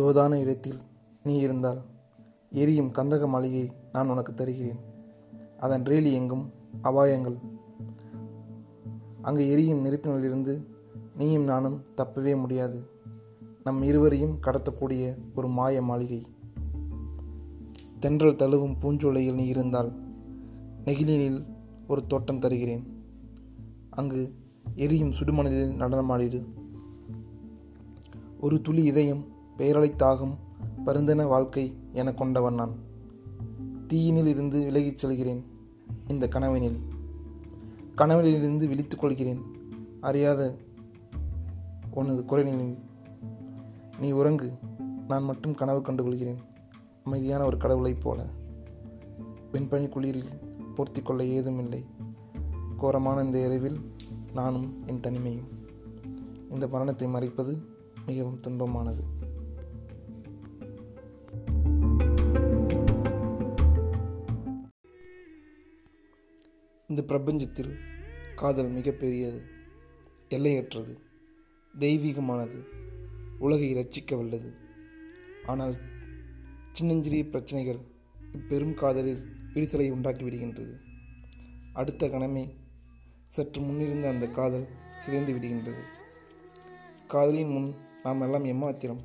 தோதான இடத்தில் நீ இருந்தால் எரியும் கந்தக மாளிகை நான் உனக்கு தருகிறேன். அதன் ரேலி எங்கும்? அபாயங்கள். அங்கு எரியும் நெருப்பினிலிருந்து நீயும் நானும் தப்பவே முடியாது. நம் இருவரையும் கடத்தக்கூடிய ஒரு மாய மாளிகை. தென்றல் தழுவும் பூஞ்சோலையில் நீ இருந்தால் நெகிழினில் ஒரு தோட்டம் தருகிறேன். அங்கு எரியும் சுடுமணலில் நடனமாடிடு. ஒரு துளி இதயம் பெயரலை தாகம் பருந்தன வாழ்க்கை என கொண்டவன் நான். தீயினில் இருந்து விலகிச் செல்கிறேன் இந்த கனவினில். கனவிலிருந்து விழித்துக் கொள்கிறேன் அறியாத உனது குறைநிலில் நீ உறங்கு நான் மட்டும் கனவு கண்டுகொள்கிறேன் அமைதியான ஒரு கடவுளைப் போல. வெண்பனி குளிரில் பூர்த்தி கொள்ள ஏதுமில்லை கோரமான இந்த இரவில் நானும் என் தனிமையும். இந்த மரணத்தை மறைப்பது மிகவும் துன்பமானது. இந்த பிரபஞ்சத்தில் காதல் மிகப்பெரியது எல்லையற்றது தெய்வீகமானது உலகை ரட்சிக்க வல்லது ஆனால் சின்னஞ்சிறிய பிரச்சனைகள் இப்பெரும் காதலில் விரிசலை உண்டாக்கிவிடுகின்றது அடுத்த கணமே சற்று முன்னிருந்த அந்த காதல் சிதைந்து விடுகின்றது. காதலின் முன் நாம் எல்லாம் எம்மாத்திரம்?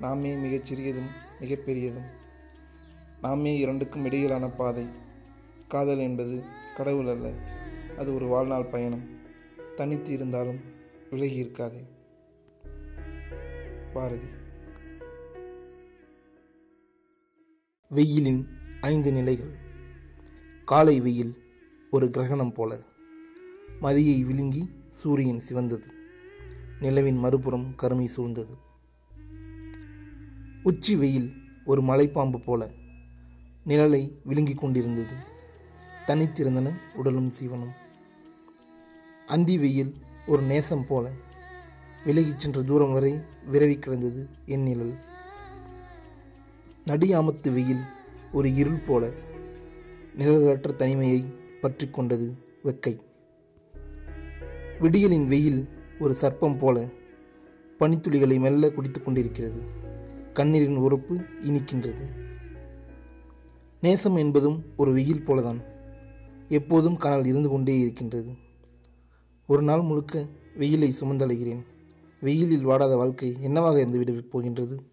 நாமே மிகச் சிறியதும் மிகப்பெரியதும். நாமே இரண்டுக்கும் இடையிலான பாதை. காதல் என்பது கடவுள் அல்ல அது ஒரு வாழ்நாள் பயணம். தனித்து இருந்தாலும் விலகி இருக்காதே. பாரதி. வெயிலின் ஐந்து நிலைகள். காலை வெயில் ஒரு கிரகணம் போல. மதியை விழுங்கி சூரியன் சிவந்தது. நிலவின் மறுபுறம் கருமை சூழ்ந்தது. உச்சி வெயில் ஒரு மலைப்பாம்பு போல. நிழலை விழுங்கிக் கொண்டிருந்தது. தனித்திருந்தன உடலும் சீவனும். அந்தி வெயில் ஒரு நேசம் போல விலகிச் சென்ற தூரம் வரை விரவி கிடந்தது என் நிழல். நடியாமத்து வெயில் ஒரு இருள் போல நிழலற்ற தனிமையை பற்றி கொண்டது வெக்கை. விடியலின் வெயில் ஒரு சர்ப்பம் போல பனித்துளிகளை மெல்ல குடித்து கொண்டிருக்கிறது. கண்ணீரின் உறுப்பு இனிக்கின்றது. நேசம் என்பதும் ஒரு வெயில் போலதான். எப்போதும் கனல் இருந்து கொண்டே இருக்கின்றது. ஒரு நாள் முழுக்க வெயிலை சுமந்தலைகிறேன். வெயிலில் வாடாத வாழ்க்கை என்னவாக இருந்துவிட போகின்றது?